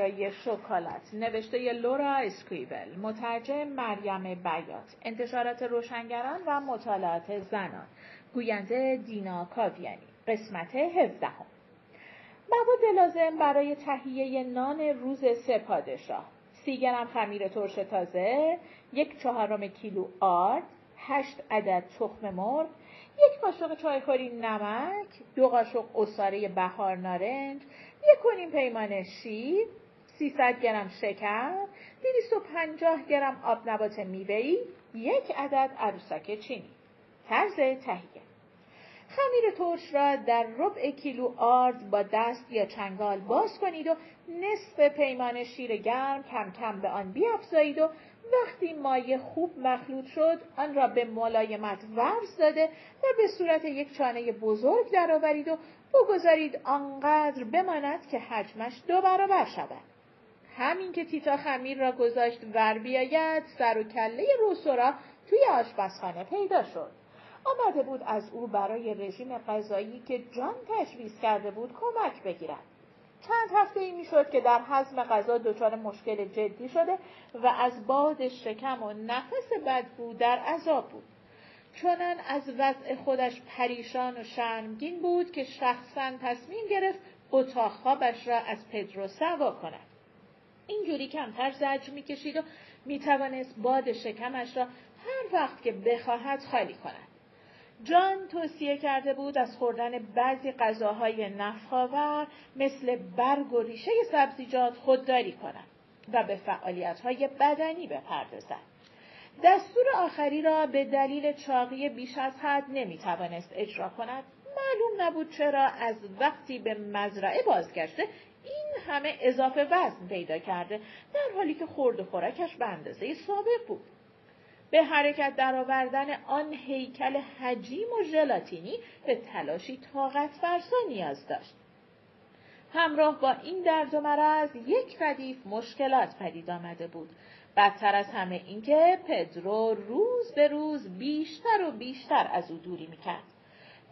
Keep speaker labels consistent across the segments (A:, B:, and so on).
A: برای شکلات. نوشته لورا اسکویبل مترجم مریم بیات انتشارات روشنگران و مطالعات زنان. گوینده دینا کاویانی قسمت 17 هم. مواد لازم برای تهیه نان روز سه پادشاه سی گرم خمیر ترش تازه یک چهارم کیلو آرد هشت عدد تخم مرغ یک قاشق چایخوری نمک دو قاشق اساره بهار نارنج یک کنیم پیمان شیر 300 گرم شکر 250 گرم آب نبات میوه‌ای یک عدد عروسک چینی. طرز تهیه. خمیر ترش را در ربع کیلو آرد با دست یا چنگال باز کنید و نصف پیمان شیر گرم کم کم به آن بیافزایید و وقتی مایه خوب مخلوط شد آن را به ملایمت ورز داده و به صورت یک چانه بزرگ درآورید و بگذارید آنقدر بماند که حجمش دو برابر شود. همین که تیتا خمیر را گذاشت ور بیاید سر و کله روسورا توی آشپزخانه پیدا شد آمده بود از او برای رژیم غذایی که جان تشویز کرده بود کمک بگیرد چند هفته ای می شد که در حزم غذا دچار مشکل جدی شده و از باد شکم و نفس بدبو در عذاب بود. چنان از وضع خودش پریشان و شرمگین بود که شخصا تصمیم گرفت اتاق خوابش را از پدرو سوا کند. اینجوری کمتر زجر می‌کشید و می‌توانست باد شکمش را هر وقت که بخواهد خالی کند. جان توصیه کرده بود از خوردن بعضی غذاهای نفخاور مثل برگ و ریشه سبزیجات خودداری کند و به فعالیتهای بدنی بپردازد. دستور آخری را به دلیل چاقی بیش از حد نمی‌توانست اجرا کند. معلوم نبود چرا از وقتی به مزرعه بازگشته همه اضافه وزن پیدا کرده در حالی که خورد و خوراکش به اندازه سابق بود. به حرکت درآوردن آن هیکل حجیم و ژلاتینی به تلاشی طاقت فرسا نیاز داشت. همراه با این درد و مرض یک ردیف مشکلات پدید آمده بود. بدتر از همه اینکه پدرو روز به روز بیشتر و بیشتر از او دوری می‌کرد.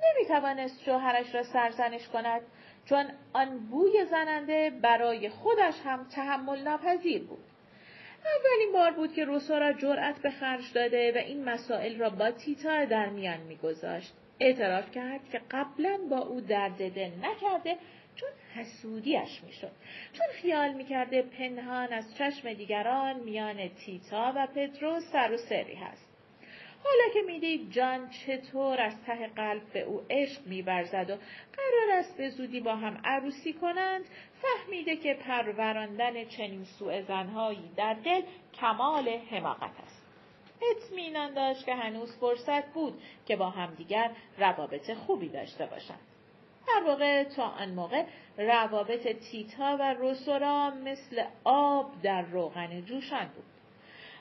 A: نمی‌توانست شوهرش را سرزنش کند چون آن بوی زننده برای خودش هم تحمل ناپذیر بود. اولین بار بود که روسورا جرأت به خرج داده و این مسائل را با تیتا در میان میگذاشت. اعتراف کرد که قبلا با او درد دل نکرده چون حسودیش می‌شد. چون خیال می‌کرده پنهان از چشم دیگران میان تیتا و پدرو سر و سری هست. حالا که می‌دید جان چطور از ته قلب به او عشق میورزد و قرار است به زودی با هم عروسی کنند فهمیده که پروراندن چنین سوء زنهایی در دل کمال حماقت است. اطمینان داشت که هنوز فرصت بود که با همدیگر روابط خوبی داشته باشند. در واقع تا آن موقع روابط تیتا و روسورا مثل آب در روغن جوشان بود.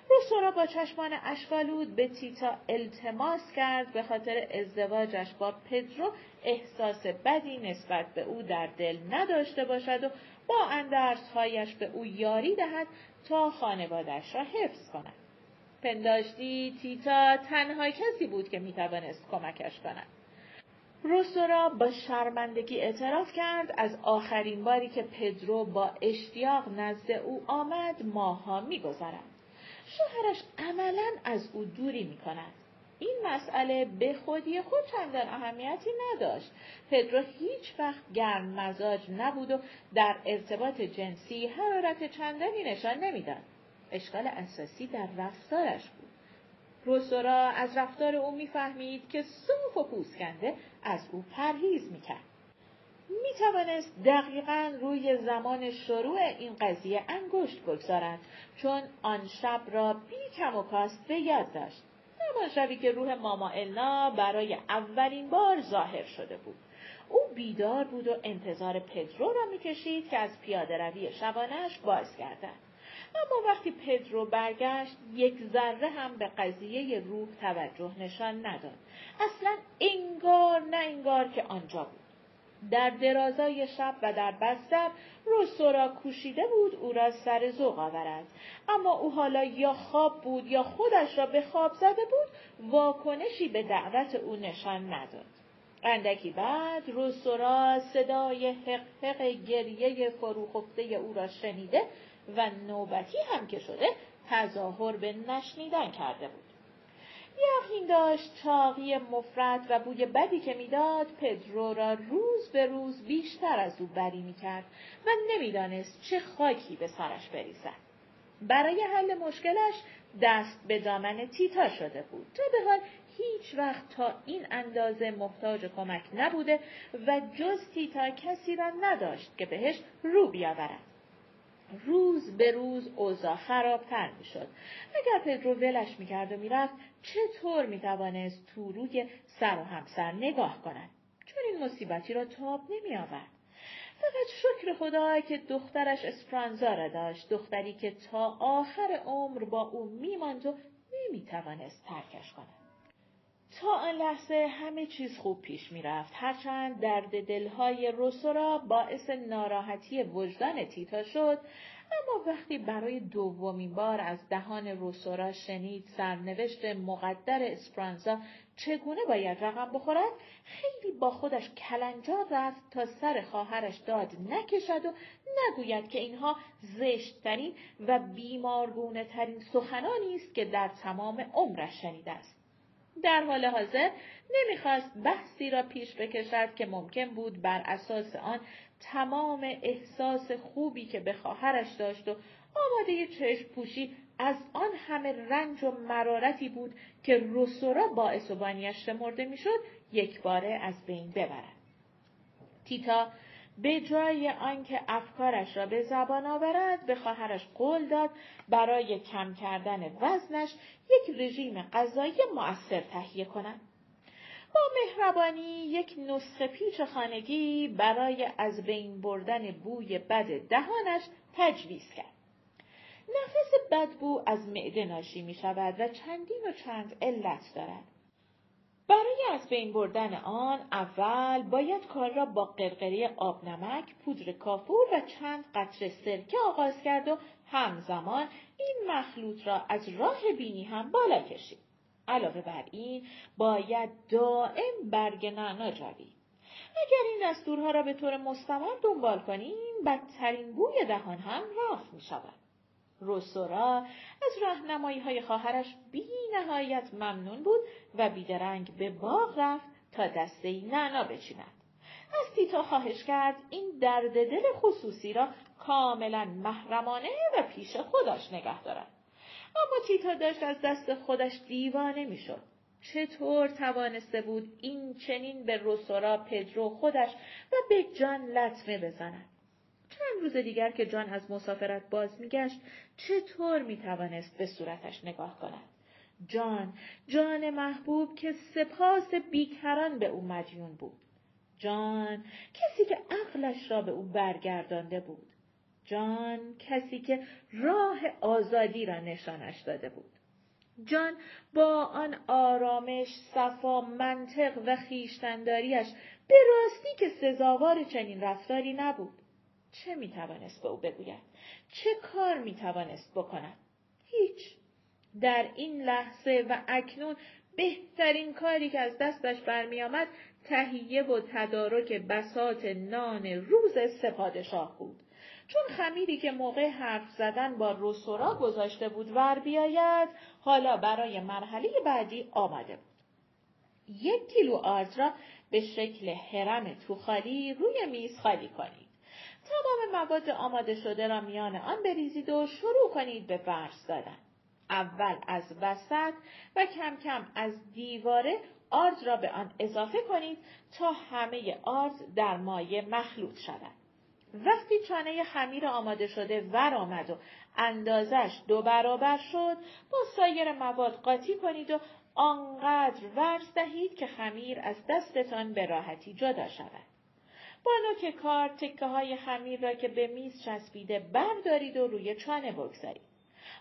A: روسورا با چشمان اشکالود به تیتا التماس کرد به خاطر ازدواجش با پدرو احساس بدی نسبت به او در دل نداشته باشد و با اندرسهایش به او یاری دهد تا خانوادش را حفظ کند. پنداشتی تیتا تنها کسی بود که می‌توانست کمکش کند. روسورا با شرمندگی اعتراف کرد از آخرین باری که پدرو با اشتیاق نزد او آمد ماها میگذرد. شوهرش عملا از او دوری می کند. این مسئله به خودی خود چندان اهمیتی نداشت. پدرو هیچ وقت گرم مزاج نبود و در ارتباط جنسی حرارت چندانی نشان نمی‌داد. اشکال اساسی در رفتارش بود. روسورا از رفتار او می‌فهمید که صوف و پوسکنده از او پرهیز می‌کرد. می توانست دقیقا روی زمان شروع این قضیه انگشت بگذارد چون آن شب را بی کم و کاست به یاد داشت. همان شبی که روح ماما النا برای اولین بار ظاهر شده بود. او بیدار بود و انتظار پدرو را می‌کشید که از پیاده روی شبانش بازگردد. اما وقتی پدرو برگشت یک ذره هم به قضیه روح توجه نشان نداد. اصلا انگار نه انگار که آنجا بود. در درازای شب و در بستر روسورا کوشیده بود او را سر ذوق آورد اما او حالا یا خواب بود یا خودش را به خواب زده بود واکنشی به دعوت او نشان نداد اندکی بعد روسورا صدای حق گریه فروخفته او را شنیده و نوبتی هم که شده تظاهر به نشنیدن کرده بود. یقین داشت چاقی مفرد و بوی بدی که می‌داد پدرو را روز به روز بیشتر از او بری می‌کرد و نمی‌دانست چه خاکی به سرش بریزد. برای حل مشکلش دست به دامن تیتا شده بود تا به حال هیچ وقت تا این اندازه محتاج کمک نبوده و جز تیتا کسی را نداشت که بهش رو بیاورد. روز به روز اوضاع خرابتر می‌شد. اگر پدرو ولش می‌کرد و می‌رفت چطور می‌توانست تو روی سر و همسر نگاه کند؟ چون این مصیبتی را تاب نمیآورد. فقط شکر خدا که دخترش اسپرانزا را داشت دختری که تا آخر عمر با او میماند و نمی‌توانست ترکش کند. تا آن لحظه همه چیز خوب پیش می‌رفت. هرچند درد دلهای روسورا باعث ناراحتی وجدان تیتا شد اما وقتی برای دومین بار از دهان روسورا شنید سرنوشت مقدر اسپرانزا چگونه باید رقم بخورد خیلی با خودش کلنجار رفت تا سر خواهرش داد نکشد و نگوید که اینها زشتترین و بیمارگونه ترین سخنانی است که در تمام عمرش شنیده است. در حال حاضر نمی‌خواست بحثی را پیش بکشد که ممکن بود بر اساس آن تمام احساس خوبی که به خواهرش داشت و آماده چشم پوشی از آن همه رنج و مرارتی بود که رسورا باعث و شمرده می‌شد یک باره از بین ببرد. تیتا به جای آنکه افکارش را به زبان آورد به خواهرش قول داد برای کم کردن وزنش یک رژیم غذایی مؤثر تهیه کند با مهربانی یک نسخه پیچ خانگی برای از بین بردن بوی بد دهانش تجویز کرد. نفس بدبو از معده ناشی می شود و چندین و چند علت دارد. برای از بین بردن آن اول باید کار را با قرقری آب نمک، پودر کافور و چند قطره سرکه آغاز کرد و همزمان این مخلوط را از راه بینی هم بالا کشید. علاوه بر این باید دائم برگ نعنا جوید. اگر این دستورها را به طور مستمر دنبال کنیم بدترین بوی دهان هم رفت می شود. روسورا از راهنمایی های خواهرش بی نهایت ممنون بود و بیدرنگ به باغ رفت تا دسته نعنا بچیند. از تیتا خواهش کرد این درد دل خصوصی را کاملا محرمانه و پیش خودش نگه دارد. اما تیتا داشت از دست خودش دیوانه می‌شد. چطور توانسته بود این چنین به روسورا پدرو خودش و به جان لطمه بزند؟ چند روز دیگر که جان از مسافرت باز میگشت چطور می‌توانست به صورتش نگاه کند؟ جان جان محبوب که سپاس بیکران به او مدیون بود. جان کسی که عقلش را به او برگردانده بود. جان کسی که راه آزادی را نشانش داده بود. جان با آن آرامش صفا منطق و خیشتنداریش به راستی که سزاوار چنین رفتاری نبود. چه می‌توانست به او بگوید؟ چه کار می‌توانست بکند؟ هیچ. در این لحظه و اکنون بهترین کاری که از دستش برمیآمد تهیه و تدارک بسات نان روز سپادشاه بود. چون خمیری که موقع حرف زدن با روسورا گذاشته بود ور بیاید حالا برای مرحله بعدی آمده بود. یک کیلو آرد را به شکل هرم توخالی روی میز خالی کنید. تمام مواد آماده شده را میان آن بریزید و شروع کنید به برس دادن. اول از وسط و کم کم از دیواره آرد را به آن اضافه کنید تا همه آرد در مایه مخلوط شود. وقتی چانه خمیر آماده شده ور آمد و اندازش دو برابر شد با سایر مواد قاطی کنید و آنقدر ورز دهید که خمیر از دستتان به راحتی جدا شود. با نوک کار تکه های خمیر را که به میز چسبیده بردارید و روی چانه بگذارید.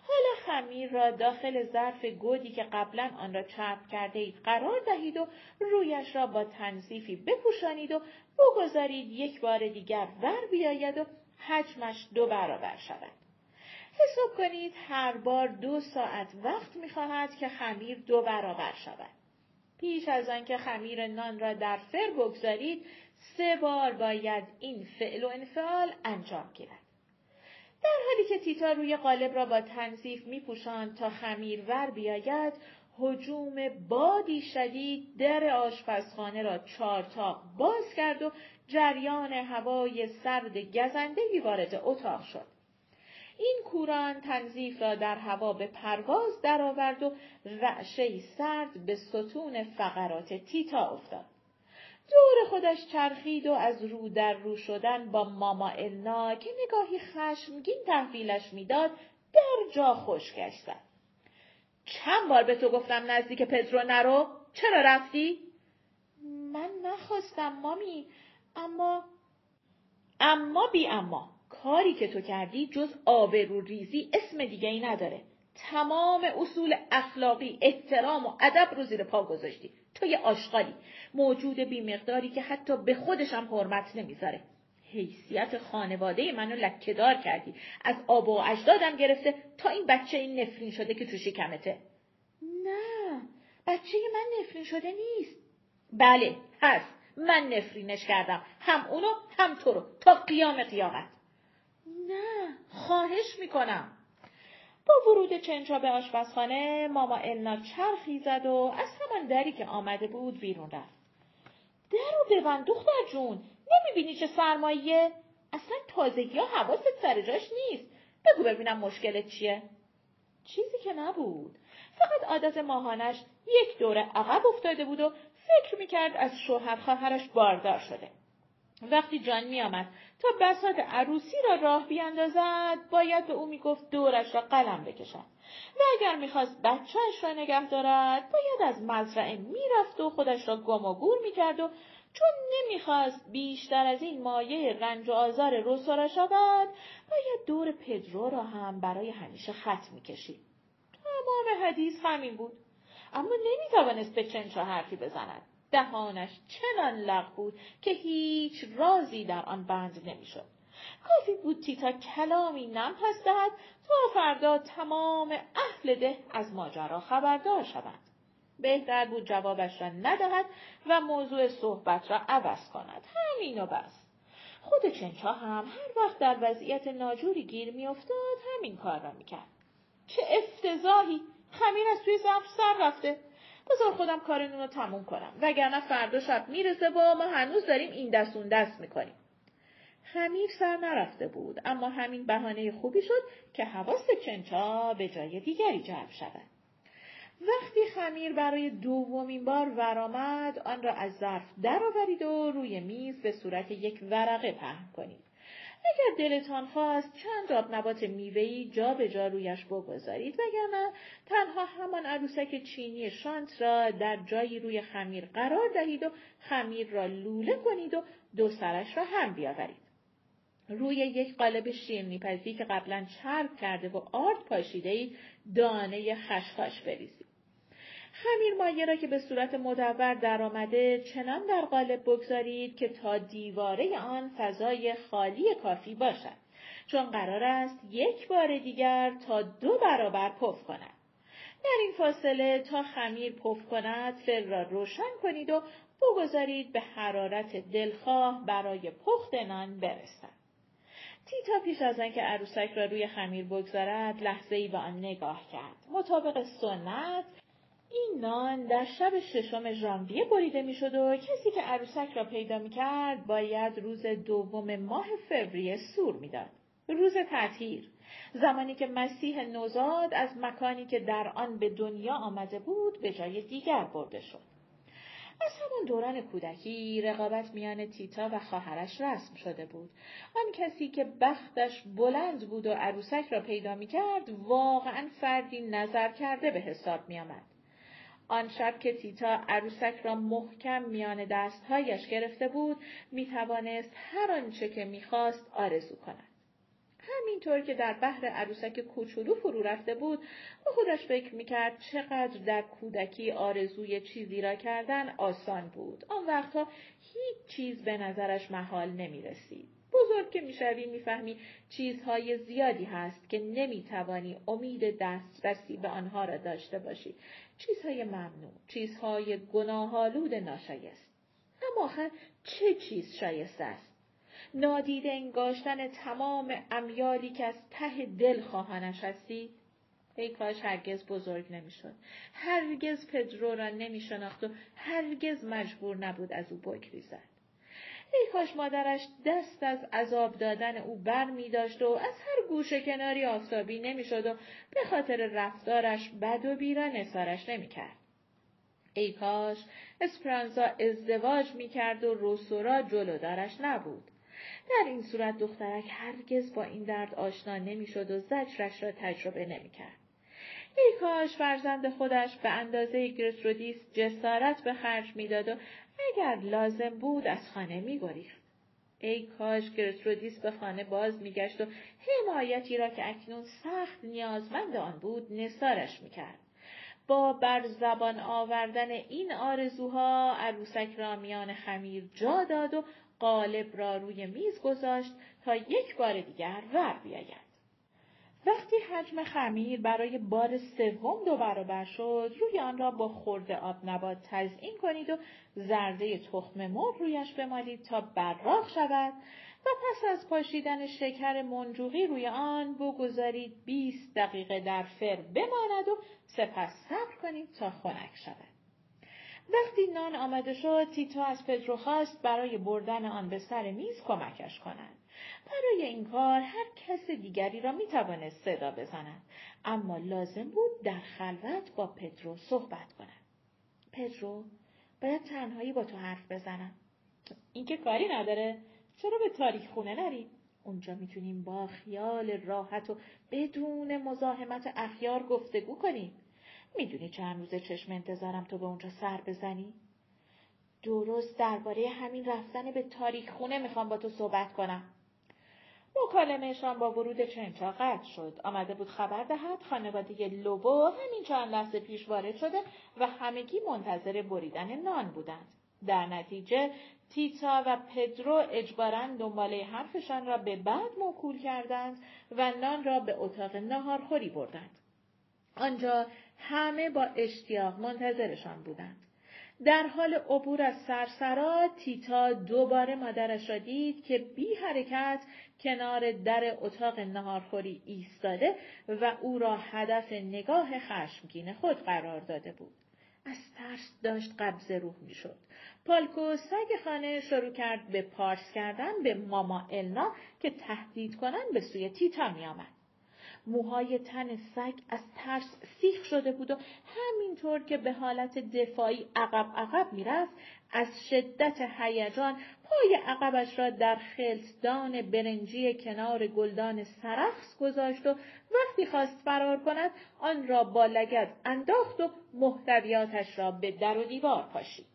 A: حالا خمیر را داخل ظرف گودی که قبلا آن را چرب کرده اید قرار دهید و رویش را با تنظیفی بپوشانید و بگذارید یک بار دیگر ور بیاید و حجمش دو برابر شود. حساب کنید هر بار دو ساعت وقت می‌خواهد که خمیر دو برابر شود. پیش از آنکه خمیر نان را در فر بگذارید سه بار باید این فعل و انفعال انجام گیرد. در حالی که تیتا روی قالب را با تنظیف می تا خمیر ور بیاید، حجوم بادی شدید در آشپزخانه را چارتاق باز کرد و جریان هوای سرد گزندهی وارد اتاق شد. این کوران تنظیف را در هوا به پرواز درآورد و رعشه سرد به ستون فقرات تیتا افتاد. دور خودش چرخید و از رو در رو شدن با ماما النا که نگاهی خشمگین تحویلش می‌داد در جا خشکش زد. چند بار به تو گفتم نزدیک پدرو نرو؟ چرا رفتی؟
B: من نخواستم مامی اما
A: اما بی اما کاری که تو کردی جز آبرو ریزی اسم دیگه ای نداره. تمام اصول اخلاقی احترام و ادب رو زیر پا گذاشتی. تو یه آشغالی. موجود بیمقداری که حتی به خودشم حرمت نمی‌ذاره. حیثیت خانواده منو لکهدار کردی. از آب و اجدادم گرفته تا این بچه این نفرین شده که تو شکمته.
B: نه بچه من نفرین شده نیست.
A: بله هست. من نفرینش کردم. هم اونو هم تو رو. تا قیام قیامت.
B: نه
A: خواهش می‌کنم. با ورود چنچا به آشپزخانه ماما النا چرخی زد و از همان دری که آمده بود بیرون رفت. درو ببند دختر جون نمی‌بینی چه سرمایه؟ اصلا تازگی ها حواست سر جاش نیست. بگو ببینم مشکلت چیه. چیزی که نبود. فقط عادت ماهانش یک دوره عقب افتاده بود و فکر می‌کرد از شوهر خواهرش باردار شده. وقتی جان میآمد تا بسات عروسی را راه بیاندازد باید به او می‌گفت دورش را قلم بکشد. و اگر می‌خواست بچهش را نگه دارد باید از مزرعه می‌رفت و خودش را گم و گور می‌کرد و چون نمی‌خواست بیشتر از این مایه رنج و آزار روسا شود باید دور پدرو را هم برای همیشه خط می‌کشید. تمام حدیث همین بود. اما نمی‌توانست به چنچا حرفی بزند. دهانش چنان لغ بود که هیچ رازی در آن بند نمی‌شد. کافی بود تیتا کلامی نم پس دهد تا فردا تمام اهل ده از ماجرا خبردار شوند. بهتر بود جوابش را ندهد و موضوع صحبت را عوض کند. همین و بس. خود چنچا هم هر وقت در وضعیت ناجوری گیر میافتاد همین کار را می‌کرد. چه افتضاحی! خمیر از توی ظرف سر رفته. بذار خودم کار رو تموم کنم. وگرنه فردا شب می‌رسه و ما هنوز داریم این دست اون دست می‌کنیم. خمیر سر نرفته بود اما همین بهانه خوبی شد که حواس چنچا به جای دیگری جلب شود. وقتی خمیر برای دومین بار ورآمد آن را از ظرف درآورید و روی میز به صورت یک ورقه پهن کنید. اگر دلتان خواست چند آب نبات میوهی جا به جا رویش بگذارید وگرنه تنها همان عروسک چینی شانت را در جایی روی خمیر قرار دهید و خمیر را لوله کنید و دو سرش را هم بیاورید. روی یک قالب شیرنیپزی که قبلا چرب کرده و آرد پاشیده اید دانه خشخاش بریزید. خمیر مایه را که به صورت مدور درآمده چنان در قالب بگذارید که تا دیواره آن فضای خالی کافی باشد چون قرار است یک بار دیگر تا دو برابر پف کند. در این فاصله تا خمیر پف کند فر را روشن کنید و بگذارید به حرارت دلخواه برای پخت نان برسد. تیتا پیش از آنکه عروسک را روی خمیر بگذارد لحظه ای به آن نگاه کرد. مطابق سنت این نان در شب ششم ژانویه بریده می‌شد و کسی که عروسک را پیدا می‌کرد باید روز دوم ماه فوریه سور می‌داد. روز تطهیر. زمانی که مسیح نوزاد از مکانی که در آن به دنیا آمده بود به جای دیگر برده شد. از همان دوران کودکی رقابت میان تیتا و خواهرش رسم شده بود. آن کسی که بختش بلند بود و عروسک را پیدا می‌کرد واقعا فردی نظر کرده به حساب میآمد. آن شب که تیتا عروسک را محکم میان دستهایش گرفته بود می توانست هر آنچه که می‌خواست آرزو کند. همینطور که در بحر عروسک کوچولو فرو رفته بود به خودش فکر می‌کرد چقدر در کودکی آرزوی چیزی را کردن آسان بود. آن وقتها هیچ چیز به نظرش محال نمی رسید. بزرگ که می‌شوی می‌فهمی چیزهای زیادی هست که نمی‌توانی امید دسترسی به آنها را داشته باشی چیزهای ممنوع چیزهای گناهالود ناشایست. اما آخر چه چیز شایسته است؟ نادیده انگاشتن تمام امیالی که از ته دل خواهانش هستی ای کاش هرگز بزرگ نمی‌شد. هرگز پدرو را نمیشناخت و هرگز مجبور نبود از او بگریزد. ای کاش مادرش دست از عذاب دادن او بر می داشت و از هر گوشه کناری آفتابی نمی‌شد و به خاطر رفتارش بد و بیرا نسارش نمی کرد. ای کاش اسپرانزا ازدواج می کرد و روسورا جلودارش نبود. در این صورت دخترک هرگز با این درد آشنا نمی‌شد و زجرش را تجربه نمی‌کرد. ای کاش فرزند خودش به اندازه گرترودیس جسارت به خرج می‌داد و اگر لازم بود از خانه میگریخت. ای کاش گرترودیس به خانه باز میگشت و حمایتی را که اکنون سخت نیازمند آن بود نثارش می‌کرد. با بر زبان آوردن این آرزوها عروسک را میان خمیر جا داد و قالب را روی میز گذاشت تا یک بار دیگر ور بیاید. وقتی حجم خمیر برای بار سوم دو برابر شد روی آن را با خورده آب نبات تزئین کنید و زرده تخم مرغ رویش بمالید تا براق شود و پس از پاشیدن شکر منجوقی روی آن بگذارید 20 دقیقه در فر بماند و سپس صبر کنید تا خنک شود. وقتی نان آمده شد تیتو از پدرو خواست برای بردن آن به سر میز کمکش کنند برای این کار هر کس دیگری را می توانست صدا بزند. اما لازم بود در خلوت با پدرو صحبت کند. پدرو باید تنهایی با تو حرف بزنم. این که کاری نداره. چرا به تاریخ خونه نریم اونجا می‌تونیم با خیال راحت و بدون مزاحمت اخیار گفتگو کنیم. می‌دونی چند روز چشم انتظارم تو به اونجا سر بزنی؟ درست درباره همین رفتن به تاریخ خونه می‌خوام با تو صحبت کنم. مکالمهشان با ورود چنچا قطع شد. آمده بود خبر دهد خانواده لوبو همین چند لحظه پیش وارد شده و همگی منتظر بریدن نان بودند. در نتیجه تیتا و پدرو اجبارا دنباله حرفشان را به بعد موکول کردند و نان را به اتاق ناهارخوری بردند. آنجا همه با اشتیاق منتظرشان بودند. در عبور عبور از سرسرا تیتا دوباره مادرش را دید که بی حرکت کنار در اتاق نهارخوری ایستاده و او را هدف نگاه خشمگین خود قرار داده بود. از ترس داشت قبض روح می‌شد. پالکو سگ خانه شروع کرد به پارس کردن به ماما النا که تهدید کنن به سوی تیتا می آمد. موهای تن سگ از ترس سیخ شده بود و همینطور که به حالت دفاعی عقب عقب می‌رفت از شدت هیجان پای عقبش را در خلطدان برنجی کنار گلدان سرخس گذاشت و وقتی خواست فرار کند آن را با لگد انداخت و محتویاتش را به در و دیوار پاشید.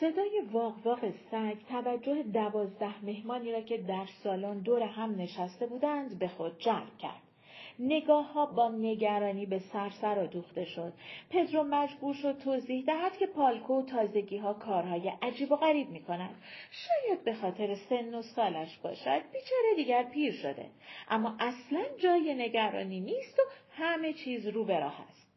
A: صدای واق واق سگ توجه دوازده مهمانی را که در سالن دور هم نشسته بودند به خود جلب کرد. نگاه ها با نگرانی به سرسر دوخته شد. پدرو مجبور شد توضیح دهد که پالکو و تازگی ها کارهای عجیب و غریب می کند. شاید به خاطر سن و سالش باشد. بیچاره دیگر پیر شده. اما اصلا جای نگرانی نیست و همه چیز رو به راه است.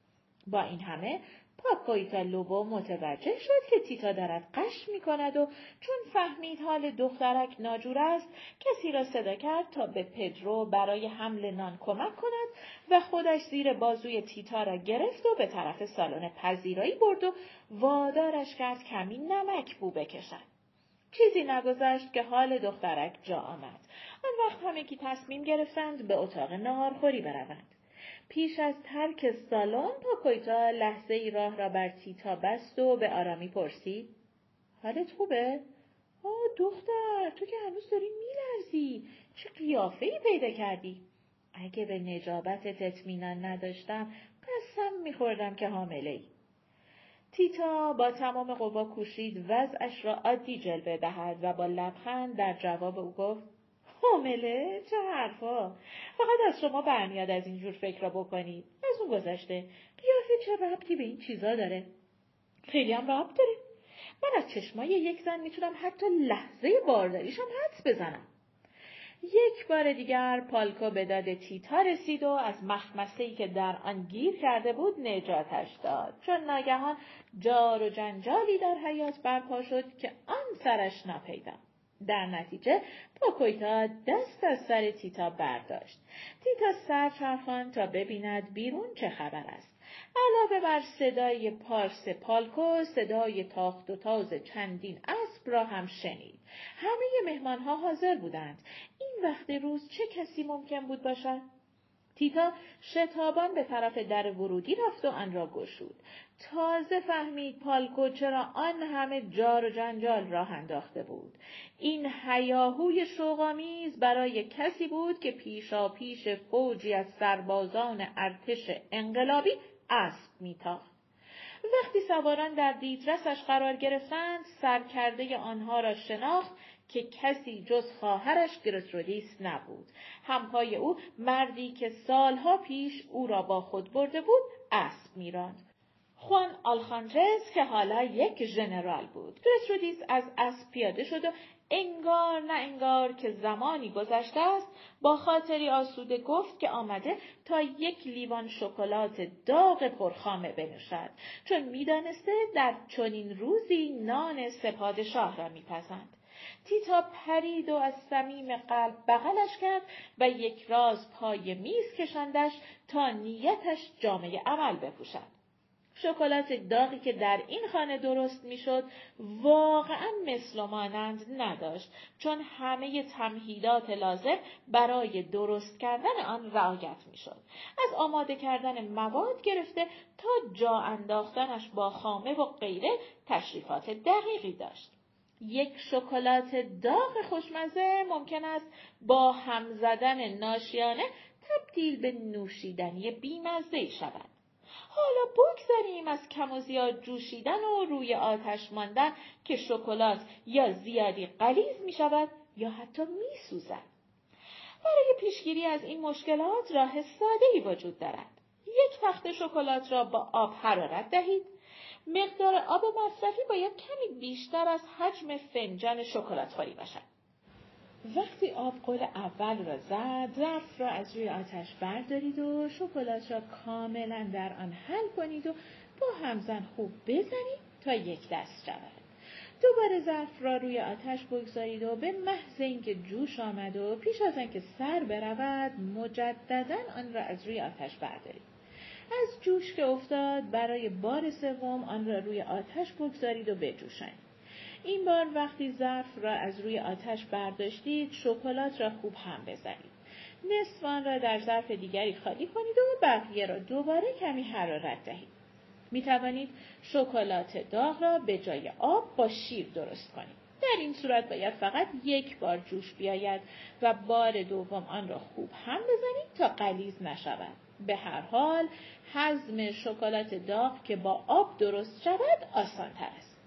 A: با این همه پاکویتا لوبو متوجه شد که تیتا دارد قش می کند و چون فهمید حال دخترک ناجور است کسی را صدا کرد تا به پدرو برای حمل نان کمک کند و خودش زیر بازوی تیتا را گرفت و به طرف سالن پذیرایی برد و وادارش کرد کمی نمک بو بکشد. چیزی نگذشت که حال دخترک جا آمد. آن وقت همگی تصمیم گرفتند به اتاق نهارخوری بروند. پیش از ترک سالن پاکویتا لحظه ای راه را بر تیتا بست و به آرامی پرسید. حالت خوبه؟ آه دختر تو که هنوز داری میلرزی چه قیافه ای پیدا کردی؟ اگه به نجابتت اطمینان نداشتم قسم میخوردم که حامله ای. تیتا با تمام قوا کوشید وضعش را عادی جلوه دهد و با لبخند در جواب او گفت حامله؟ چه حرفا؟ فقط از شما برمیاد از اینجور فکر را بکنید. از اون گذشته. قیافه چه ربطی به این چیزا داره؟ خیلی هم ربط داره. من از چشمای یک زن می‌تونم حتی لحظه بارداریشم حدس بزنم. یک بار دیگر پالکو به داد تیتا رسید و از مخمسهی که در آن گیر کرده بود نجاتش داد. چون ناگهان جار و جنجالی در حیات برپا شد که آن سرش نپیدا در نتیجه پاکویتا دست از سر تیتا برداشت. تیتا سر چرخان تا ببیند بیرون چه خبر است. علاوه بر صدای پارس پالکو صدای تاخت و تاز چندین اسب را هم شنید. همه مهمانها حاضر بودند. این وقت روز چه کسی ممکن بود باشد؟ تیتا شتابان به طرف در ورودی رفت و آن را گشود. تازه فهمید پالکو چرا آن همه جار و جنجال راه انداخته بود. این حیاهوی شوقآمیز برای کسی بود که پیشا پیش فوجی از سربازان ارتش انقلابی اسب میتاخت. وقتی سواران در دیدرسش قرار گرفتند سرکرده آنها را شناخت که کسی جز خواهرش گرترودیس نبود. همپای او مردی که سالها پیش او را با خود برده بود اسب میراند. خوان آلخانجز که حالا یک ژنرال بود. گرترودیس از اسب پیاده شد و انگار نه انگار که زمانی گذشته است با خاطری آسوده گفت که آمده تا یک لیوان شکلات داغ پرخامه بنوشد. چون می‌دانسته در چنین روزی نان سپادشاه را میپزند. تیتا پرید و از صمیم قلب بغلش کرد و یک راز پای میز کشندش تا نیتش جامعه عمل بپوشد. شکلات داغی که در این خانه درست می‌شد واقعا مثل و مانند نداشت چون همه تمهیدات لازم برای درست کردن آن رعایت می‌شد. از آماده کردن مواد گرفته تا جا انداختنش با خامه و غیره تشریفات دقیقی داشت. یک شکلات داغ خوشمزه ممکن است با هم زدن ناشیانه تبدیل به نوشیدنی بیمزه شود. حالا بگذریم از کم و زیاد جوشیدن و روی آتش ماندن که شکلات یا زیادی قلیز می شود یا حتی می سوزد. برای پیشگیری از این مشکلات راه ساده وجود دارد. یک تخت شکلات را با آب حرارت دهید. مقدار آب مصرفی باید کمی بیشتر از حجم فنجان شکلات خوری باشد. وقتی آب قول اول را زد ظرف را از روی آتش بردارید و شکلات را کاملا در آن حل کنید و با همزن خوب بزنید تا یک دست شود دوباره ظرف را روی آتش بگذارید و به محض اینکه جوش آمد و پیش از آنکه سر برود مجددا آن را از روی آتش بردارید از جوش که افتاد برای بار سوم آن را روی آتش بگذارید و بجوشانید این بار وقتی ظرف را از روی آتش برداشتید شکلات را خوب هم بزنید. نصف آن را در ظرف دیگری خالی کنید و بقیه را دوباره کمی حرارت دهید. می توانید شکلات داغ را به جای آب با شیر درست کنید. در این صورت باید فقط یک بار جوش بیاید و بار دوم آن را خوب هم بزنید تا قلیز نشود. به هر حال هضم شکلات داغ که با آب درست شود آسان تر است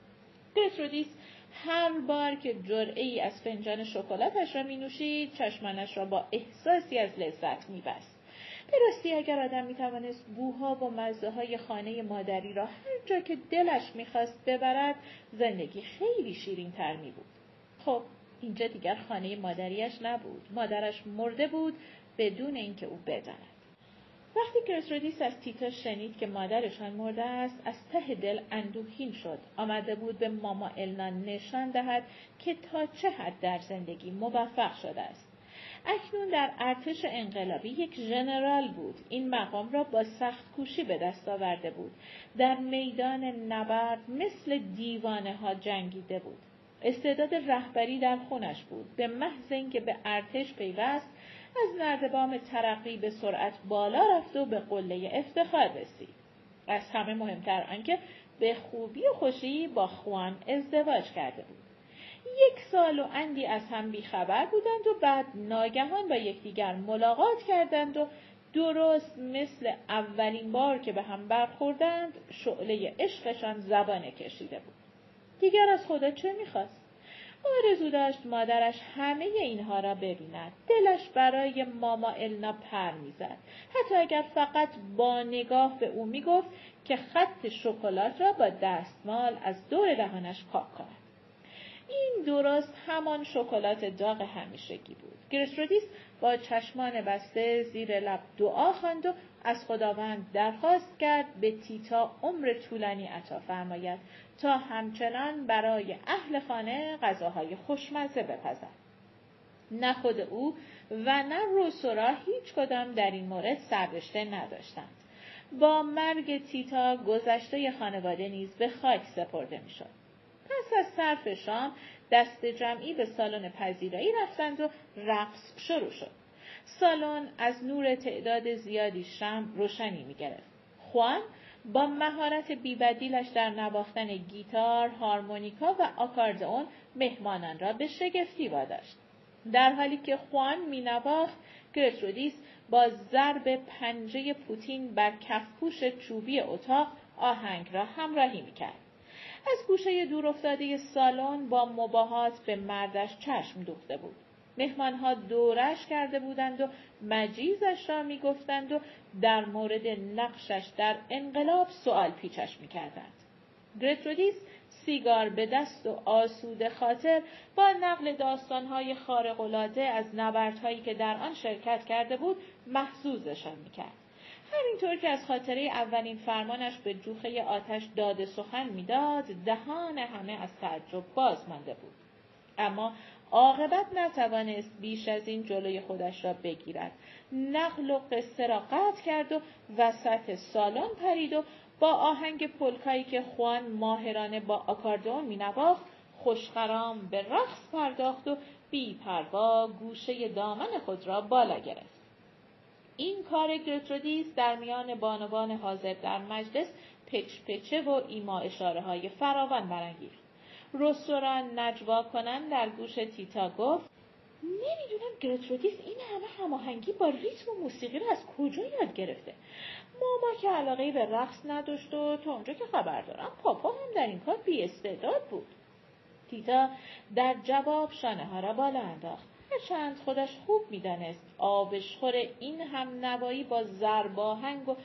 A: پترودیس هر بار که جرعه ای از فنجان شکلاتش را می نوشید چشمانش را با احساسی از لذت می بست. به راستی اگر آدم می توانست بوها و مزه های خانه مادری را هر جا که دلش می‌خواست ببرد زندگی خیلی شیرین تر می بود. خب اینجا دیگر خانه مادریش نبود. مادرش مرده بود بدون اینکه او بداند. وقتی گرترودیس از تیتا شنید که مادرشان مرده است از ته دل اندوهین شد. آمده بود به ماما النا نشان دهد که تا چه حد در زندگی موفق شده است. اکنون در ارتش انقلابی یک ژنرال بود. این مقام را با سخت کوشی به دست آورده بود. در میدان نبرد مثل دیوانه ها جنگیده بود. استعداد رهبری در خونش بود. به محض اینکه به ارتش پیوست از نردبام ترقی به سرعت بالا رفت و به قله افتخار رسید. از همه مهمتر آنکه به خوبی و خوشی با خوان ازدواج کرده بود. یک سال و اندی از هم بیخبر بودند و بعد ناگهان با یکدیگر ملاقات کردند و درست مثل اولین بار که به هم برخوردند شعله عشقشان زبانه کشیده بود. دیگر از خدا چه می‌خواست؟ آرزو داشت مادرش همه اینها را ببیند. دلش برای ماما النا پر می‌زد. حتی اگر فقط با نگاه به او می‌گفت که خط شکلات را با دستمال از دور دهانش پاک کند. این درست همان شکلات داغ همیشگی بود. گرترودیس با چشمان بسته زیر لب دعا خواند و از خداوند درخواست کرد به تیتا عمر طولانی عطا فرماید تا همچنان برای اهل خانه غذاهای خوشمزه بپزد. نه خود او و نه روسورا هیچ کدام در این مورد سررشته نداشتند. با مرگ تیتا گذشته خانواده نیز به خاک سپرده می‌شد. پس از صرف شام دست جمعی به سالن پذیرایی رفتند و رقص شروع شد سالن از نور تعداد زیادی شم روشنی می گرفت. خوان با مهارت بیبدیلش در نواختن گیتار، هارمونیکا و آکاردئون مهمانان را به شگفتی واداشت. در حالی که خوان مینواخت گرترودیس با ضرب پنجه پوتین بر کفپوش چوبی اتاق آهنگ را همراهی می‌کرد از گوشه دور افتاده سالن با مباهات به مردش چشم دوخته بود. مهمانها دورش کرده بودند و مجیزش را می‌گفتند و در مورد نقشش در انقلاب سوال پیچش می‌کردند. گرترودیس سیگار به دست و آسود خاطر با نقل داستانهای خارق‌العاده از نبردهایی که در آن شرکت کرده بود محسوزشان می‌کرد. همینطور که از خاطره اولین فرمانش به جوخه آتش داد سخن می‌داد دهان همه از تعجب باز مانده بود اما عاقبت نتوانست بیش از این جلوی خودش را بگیرد نقل و قصه را قطع کرد و وسط سالن پرید و با آهنگ پلکایی که خوان ماهرانه با آکاردون مینواخت خوشخرام به رقص پرداخت و بی پروا گوشه دامن خود را بالا گرفت. این کار گرترودیس در میان بانوان حاضر در مجلس پچ پچه و ایما اشاره های فراوان برانگیخت. رستوران نجوا کنن در گوش تیتا گفت نمی‌دونم گرترودیس این همه هماهنگی با ریتم و موسیقی را از کجا یاد گرفته؟ ماما که علاقه به رقص نداشت و تا اونجا که خبر دارم پاپا هم در این کار بی استعداد بود. تیتا در جواب شانه ها را بالا انداخت. هرچند خودش خوب می‌دانست. آبشخور این هم نوایی با زرباهنگ و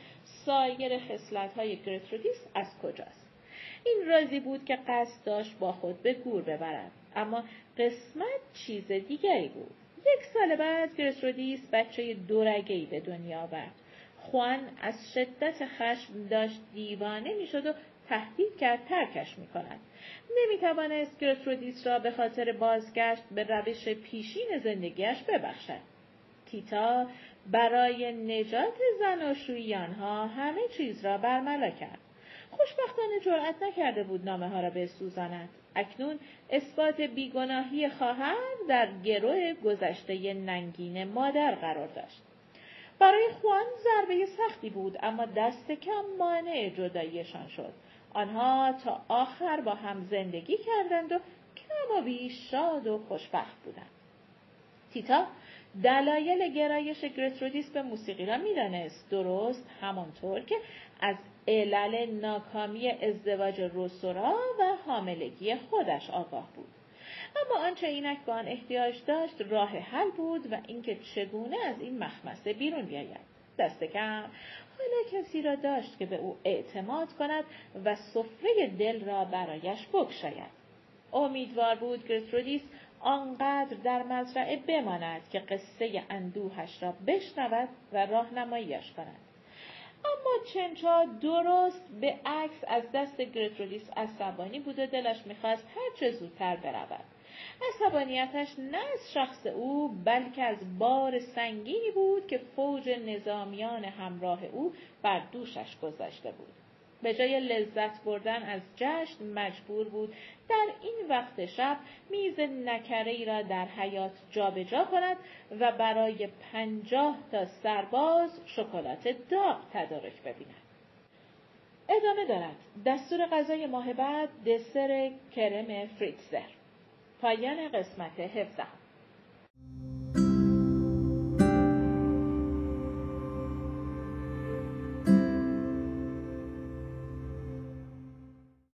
A: سایر خصلت های گرترودیس از کجاست؟ این رازی بود که قصد داشت با خود به گور ببرد. اما قسمت چیز دیگری بود. یک سال بعد گرترودیس بچه دورگهی به دنیا آورد. خوان از شدت خشم داشت دیوانه می‌شد و تهدید کرد ترکش می کند. نمی توانست گرترودیس را به خاطر بازگشت به روش پیشین زندگیش ببخشد. تیتا برای نجات زناشویی آنها همه چیز را برملا کرد. خوشبختانه جرأت نکرده بود نامه ها را بسوزاند. اکنون اثبات بیگناهی خواهر در گروه گذشته ننگین مادر قرار داشت. برای خوان ضربه سختی بود اما دست کم مانع جداییشان شد. آنها تا آخر با هم زندگی کردند و کم و بیش شاد و خوشبخت بودند. تیتا دلایل گرایش گرترودیس به موسیقی را می‌دانست. درست همانطور که از علل ناکامی ازدواج روسورا و حاملگی خودش آگاه بود. اما آنچه اینک به آن احتیاج داشت راه حل بود و اینکه چگونه از این مخمسه بیرون بیاید. دست کم حالا کسی را داشت که به او اعتماد کند و سفره دل را برایش بگشاید. امیدوار بود گرترودیس آنقدر در مزرعه بماند که قصه اندوهش را بشنود و راهنماییش کند. اما چنچا درست به عکس از دست گرترودیس عصبانی بود و دلش می‌خواست هرچه زودتر برود. عصبانیتش نه از شخص او بلکه از بار سنگینی بود که فوج نظامیان همراه او بر دوشش گذاشته بود به جای لذت بردن از جشن مجبور بود در این وقت شب میز نکره ای را در حیات جابجا جا کند و برای پنجاه تا سرباز شکلات داغ تدارک ببیند. ادامه دارد. دستور غذای ماه بعد دسر کرم فریتزر. پایان قسمت 17